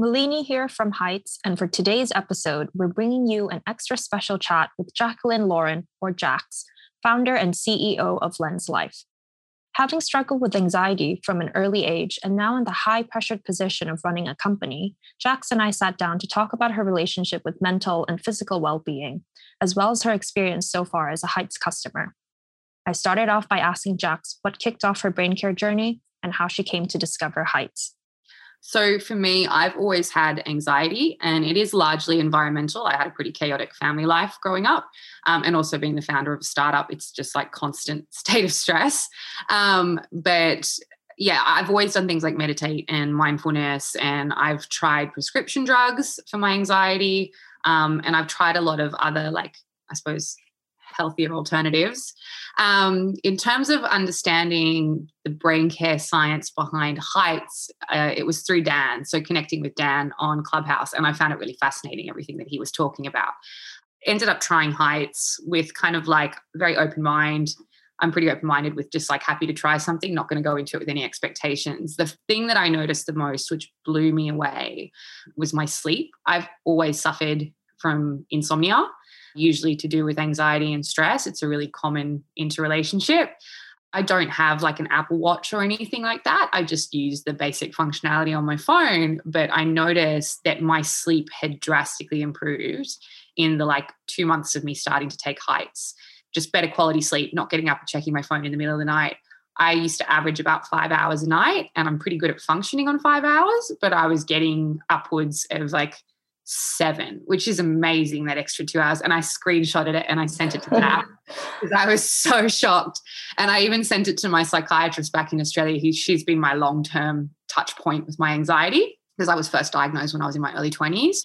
Malini here from Heights, and for today's episode, we're bringing you an extra special chat with Jacqueline Lauren, or Jax, founder and CEO of Lens Life. Having struggled with anxiety from an early age and now in the high pressured position of running a company, Jax and I sat down to talk about her relationship with mental and physical well being, as well as her experience so far as a Heights customer. I started off by asking Jax what kicked off her brain care journey and how she came to discover Heights. So for me, I've always had anxiety, and it is largely environmental. I had a pretty chaotic family life growing up, um, and also being the founder of a startup, it's just like constant state of stress. Um, but yeah, I've always done things like meditate and mindfulness, and I've tried prescription drugs for my anxiety, um, and I've tried a lot of other like I suppose healthier alternatives. Um, in terms of understanding the brain care science behind heights, uh, it was through Dan. So connecting with Dan on Clubhouse, and I found it really fascinating everything that he was talking about. Ended up trying heights with kind of like very open mind. I'm pretty open minded with just like happy to try something, not going to go into it with any expectations. The thing that I noticed the most, which blew me away, was my sleep. I've always suffered from insomnia usually to do with anxiety and stress. It's a really common interrelationship. I don't have like an Apple Watch or anything like that. I just use the basic functionality on my phone. But I noticed that my sleep had drastically improved in the like two months of me starting to take heights. Just better quality sleep, not getting up and checking my phone in the middle of the night. I used to average about five hours a night, and I'm pretty good at functioning on five hours, but I was getting upwards of like seven, which is amazing that extra two hours. And I screenshotted it and I sent it to Dad because I was so shocked. And I even sent it to my psychiatrist back in Australia. He, she's been my long term touch point with my anxiety because I was first diagnosed when I was in my early 20s.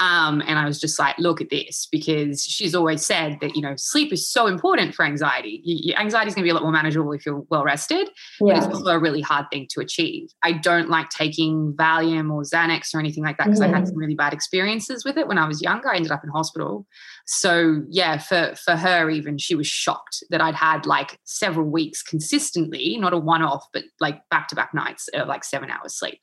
Um, and I was just like, look at this, because she's always said that, you know, sleep is so important for anxiety. Your anxiety is going to be a lot more manageable if you're well rested, yeah. but it's also a really hard thing to achieve. I don't like taking Valium or Xanax or anything like that because mm-hmm. I had mm-hmm. some really bad experiences with it when I was younger. I ended up in hospital. So yeah, for for her even she was shocked that I'd had like several weeks consistently, not a one off, but like back to back nights of like seven hours sleep.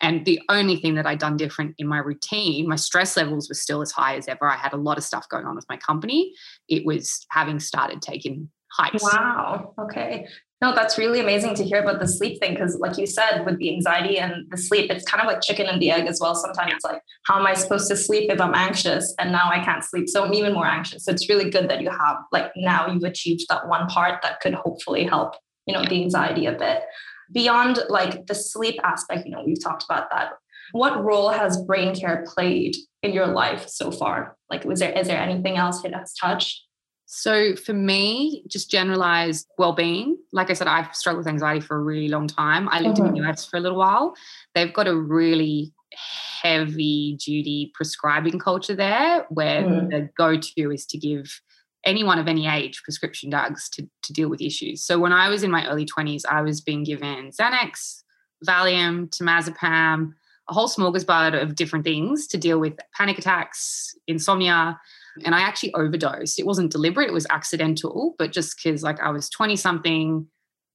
And the only thing that I'd done different in my routine, my stress levels were still as high as ever. I had a lot of stuff going on with my company. It was having started taking heights. Wow. Okay. No, that's really amazing to hear about the sleep thing because, like you said, with the anxiety and the sleep, it's kind of like chicken and the egg as well. Sometimes it's like, how am I supposed to sleep if I'm anxious and now I can't sleep? So I'm even more anxious. So it's really good that you have, like, now you've achieved that one part that could hopefully help, you know, the anxiety a bit beyond like the sleep aspect, you know, we've talked about that. What role has brain care played in your life so far? Like, was there is there anything else it has touched? So for me, just generalized well-being. Like I said, I've struggled with anxiety for a really long time. I lived mm-hmm. in the mm-hmm. US for a little while. They've got a really heavy duty prescribing culture there where mm. the go-to is to give anyone of any age prescription drugs to, to deal with issues. So when I was in my early 20s, I was being given Xanax, Valium, temazepam, a whole smorgasbord of different things to deal with panic attacks, insomnia. And I actually overdosed. It wasn't deliberate, it was accidental, but just because like I was 20 something,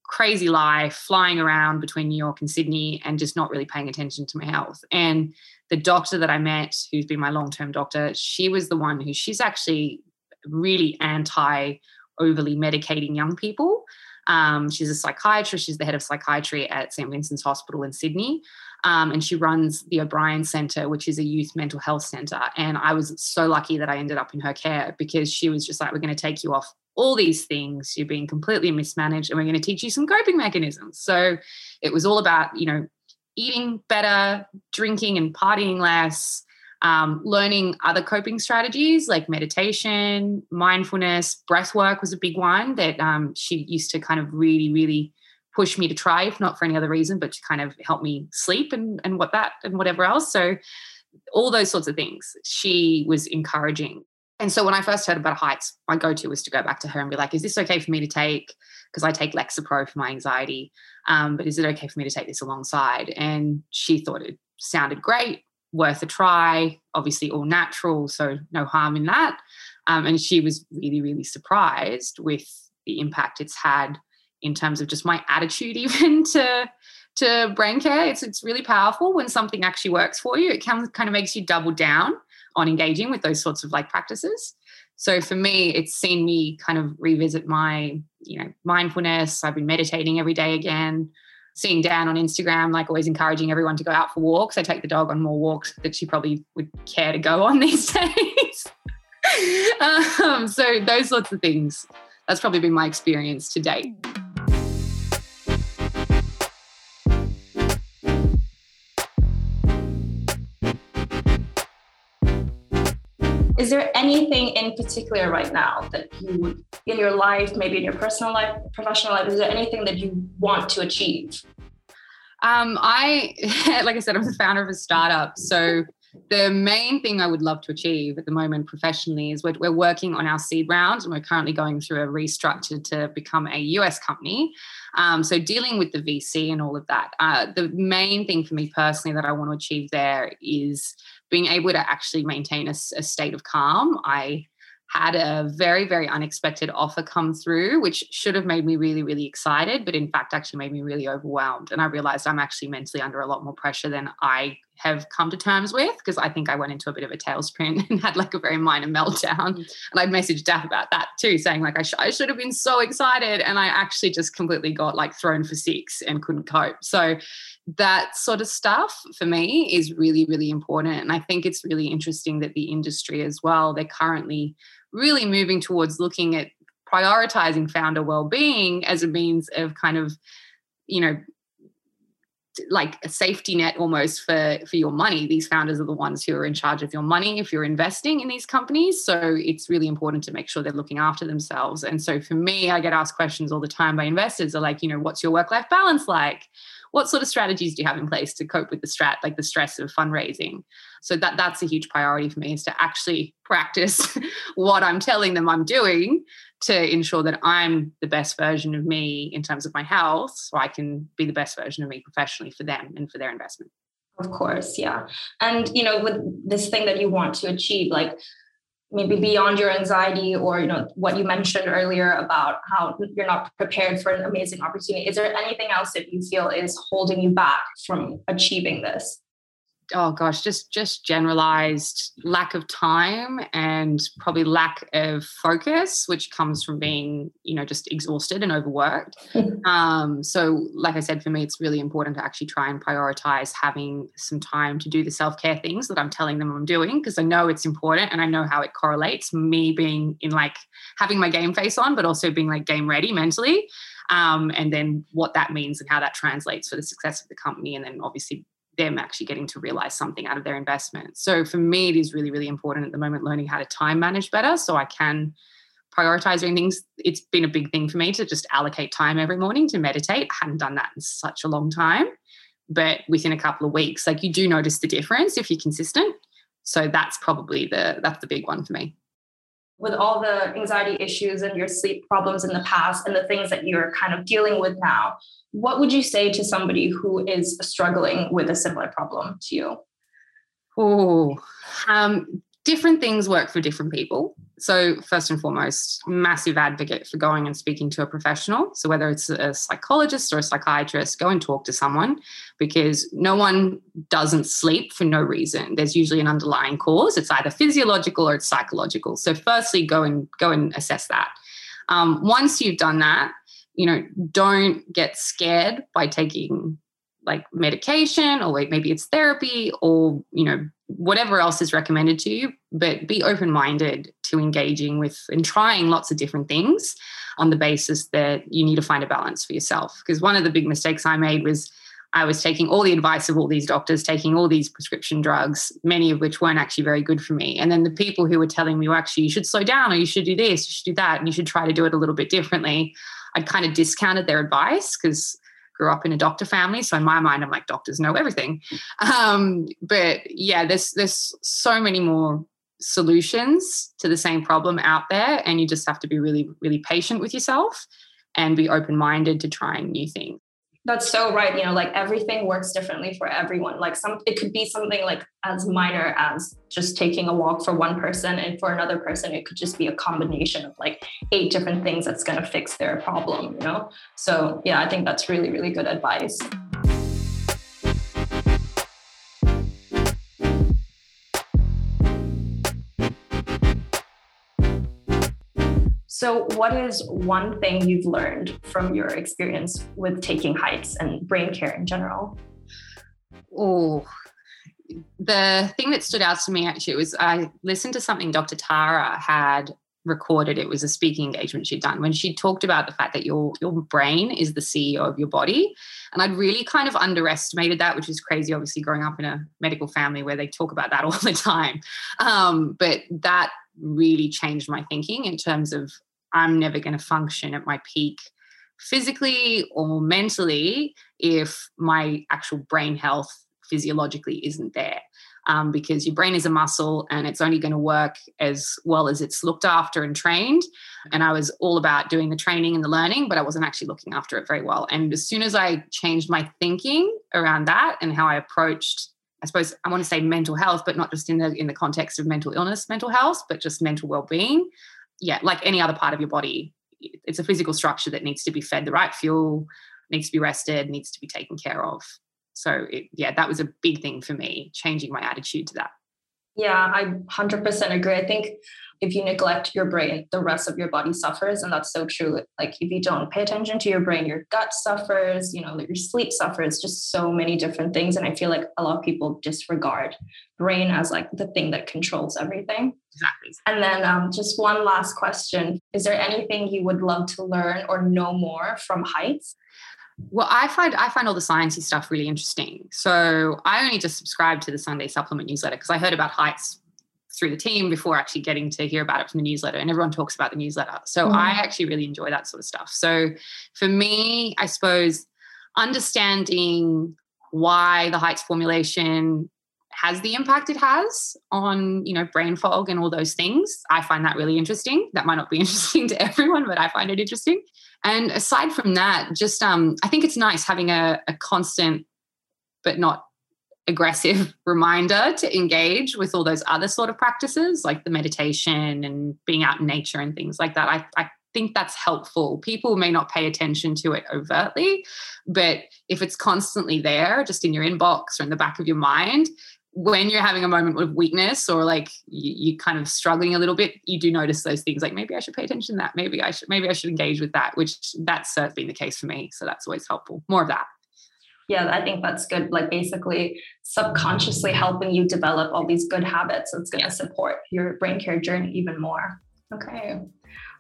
crazy life, flying around between New York and Sydney and just not really paying attention to my health. And the doctor that I met, who's been my long term doctor, she was the one who she's actually really anti overly medicating young people. Um, she's a psychiatrist. She's the head of psychiatry at St. Vincent's Hospital in Sydney. Um, and she runs the O'Brien Centre, which is a youth mental health centre. And I was so lucky that I ended up in her care because she was just like, we're going to take you off all these things. You're being completely mismanaged, and we're going to teach you some coping mechanisms. So it was all about, you know, eating better, drinking and partying less, um, learning other coping strategies like meditation, mindfulness, breath work was a big one that um, she used to kind of really, really push me to try, if not for any other reason, but to kind of help me sleep and, and what that and whatever else. So all those sorts of things she was encouraging. And so when I first heard about heights, my go-to was to go back to her and be like, is this okay for me to take? Because I take Lexapro for my anxiety. Um, but is it okay for me to take this alongside? And she thought it sounded great, worth a try, obviously all natural, so no harm in that. Um, and she was really, really surprised with the impact it's had in terms of just my attitude, even to to brain care. It's it's really powerful when something actually works for you. It can, kind of makes you double down on engaging with those sorts of like practices. So for me, it's seen me kind of revisit my, you know, mindfulness. I've been meditating every day again seeing Dan on Instagram, like always encouraging everyone to go out for walks. I take the dog on more walks that she probably would care to go on these days. um, so those sorts of things. That's probably been my experience to date. Is there anything in particular right now that you would, in your life, maybe in your personal life, professional life, is there anything that you want to achieve? Um, I, like I said, I'm the founder of a startup. So the main thing I would love to achieve at the moment professionally is we're, we're working on our seed round and we're currently going through a restructure to become a US company. Um, so dealing with the VC and all of that. Uh, the main thing for me personally that I want to achieve there is being able to actually maintain a, a state of calm. I had a very, very unexpected offer come through, which should have made me really, really excited, but in fact, actually made me really overwhelmed. And I realized I'm actually mentally under a lot more pressure than I have come to terms with because I think I went into a bit of a tailspin and had like a very minor meltdown. Mm. And I messaged Dan about that too, saying like I, sh- I should have been so excited, and I actually just completely got like thrown for six and couldn't cope. So that sort of stuff for me is really really important, and I think it's really interesting that the industry as well they're currently really moving towards looking at prioritizing founder well-being as a means of kind of you know like a safety net almost for for your money. These founders are the ones who are in charge of your money if you're investing in these companies. So it's really important to make sure they're looking after themselves. And so for me i get asked questions all the time by investors are like you know what's your work life balance like? What sort of strategies do you have in place to cope with the strat like the stress of fundraising? So that that's a huge priority for me is to actually practice what i'm telling them i'm doing to ensure that I'm the best version of me in terms of my health, so I can be the best version of me professionally for them and for their investment. Of course, yeah. And you know, with this thing that you want to achieve, like maybe beyond your anxiety or you know what you mentioned earlier about how you're not prepared for an amazing opportunity is there anything else that you feel is holding you back from achieving this oh gosh just just generalized lack of time and probably lack of focus which comes from being you know just exhausted and overworked. Um, so like i said for me it's really important to actually try and prioritize having some time to do the self-care things that i'm telling them i'm doing because i know it's important and i know how it correlates me being in like having my game face on but also being like game ready mentally um, and then what that means and how that translates for the success of the company and then obviously them actually getting to realize something out of their investment. So for me, it is really, really important at the moment learning how to time manage better so I can prioritize doing things. It's been a big thing for me to just allocate time every morning to meditate. I hadn't done that in such a long time. But within a couple of weeks, like you do notice the difference if you're consistent. So that's probably the that's the big one for me with all the anxiety issues and your sleep problems in the past and the things that you're kind of dealing with now, what would you say to somebody who is struggling with a similar problem to you? Oh, um, different things work for different people. So, first and foremost, massive advocate for going and speaking to a professional. So, whether it's a psychologist or a psychiatrist, go and talk to someone because no one doesn't sleep for no reason. There's usually an underlying cause. It's either physiological or it's psychological. So, firstly, go and go and assess that. Um, once you've done that, you know, don't get scared by taking like medication or like maybe it's therapy or you know whatever else is recommended to you but be open minded to engaging with and trying lots of different things on the basis that you need to find a balance for yourself because one of the big mistakes i made was I was taking all the advice of all these doctors, taking all these prescription drugs, many of which weren't actually very good for me. And then the people who were telling me, well, actually, you should slow down or you should do this, you should do that, and you should try to do it a little bit differently. I'd kind of discounted their advice because grew up in a doctor family. So in my mind, I'm like, doctors know everything. Um, but yeah, there's there's so many more solutions to the same problem out there. And you just have to be really, really patient with yourself and be open-minded to trying new things. That's so right. You know, like everything works differently for everyone. Like some, it could be something like as minor as just taking a walk for one person, and for another person, it could just be a combination of like eight different things that's going to fix their problem. You know, so yeah, I think that's really, really good advice. So, what is one thing you've learned from your experience with taking heights and brain care in general? Oh, the thing that stood out to me actually was I listened to something Dr. Tara had recorded. It was a speaking engagement she'd done when she talked about the fact that your your brain is the CEO of your body, and I'd really kind of underestimated that, which is crazy. Obviously, growing up in a medical family where they talk about that all the time, um, but that really changed my thinking in terms of I'm never going to function at my peak physically or mentally if my actual brain health physiologically isn't there. Um, because your brain is a muscle and it's only going to work as well as it's looked after and trained. And I was all about doing the training and the learning, but I wasn't actually looking after it very well. And as soon as I changed my thinking around that and how I approached I suppose I want to say mental health, but not just in the in the context of mental illness, mental health, but just mental well-being yeah, like any other part of your body, it's a physical structure that needs to be fed the right fuel, needs to be rested, needs to be taken care of. So, it, yeah, that was a big thing for me, changing my attitude to that. Yeah, I 100% agree. I think if you neglect your brain, the rest of your body suffers. And that's so true. Like if you don't pay attention to your brain, your gut suffers, you know, your sleep suffers, just so many different things. And I feel like a lot of people disregard brain as like the thing that controls everything. Exactly. And then um, just one last question. Is there anything you would love to learn or know more from heights? Well, I find I find all the sciencey stuff really interesting. So I only just subscribed to the Sunday supplement newsletter because I heard about heights through the team before actually getting to hear about it from the newsletter and everyone talks about the newsletter. So mm. i actually really enjoy that sort of stuff. So for me i suppose understanding why the heights formulation has the impact it has on you know brain fog and all those things i find that really interesting. That might not be interesting to everyone but i find it interesting. And aside from that just um, i think it's nice having a, a constant but not aggressive reminder to engage with all those other sort of practices like the meditation and being out in nature and things like that. I, I think that's helpful. People may not pay attention to it overtly, but if it's constantly there, just in your inbox or in the back of your mind, when you're having a moment of weakness or like you, are kind of struggling a little bit, you do notice those things like maybe I should pay attention to that. Maybe I should, maybe I should engage with that, which that's been the case for me. So that's always helpful. More of that yeah i think that's good like basically subconsciously helping you develop all these good habits that's going to yeah. support your brain care journey even more. Okay.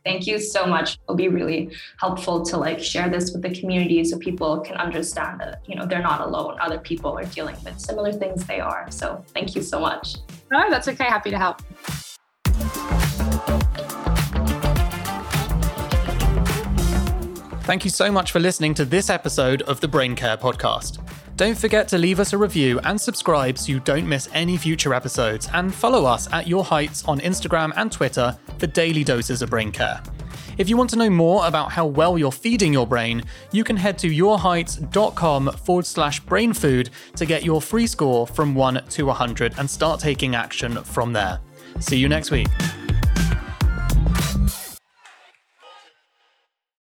Thank you so much. It'll be really helpful to like share this with the community so people can understand that you know they're not alone. Other people are dealing with similar things they are. So thank you so much. No that's okay. Happy to help Thank you so much for listening to this episode of the Brain Care Podcast. Don't forget to leave us a review and subscribe so you don't miss any future episodes, and follow us at Your Heights on Instagram and Twitter for daily doses of brain care. If you want to know more about how well you're feeding your brain, you can head to yourheights.com forward slash brain food to get your free score from 1 to 100 and start taking action from there. See you next week.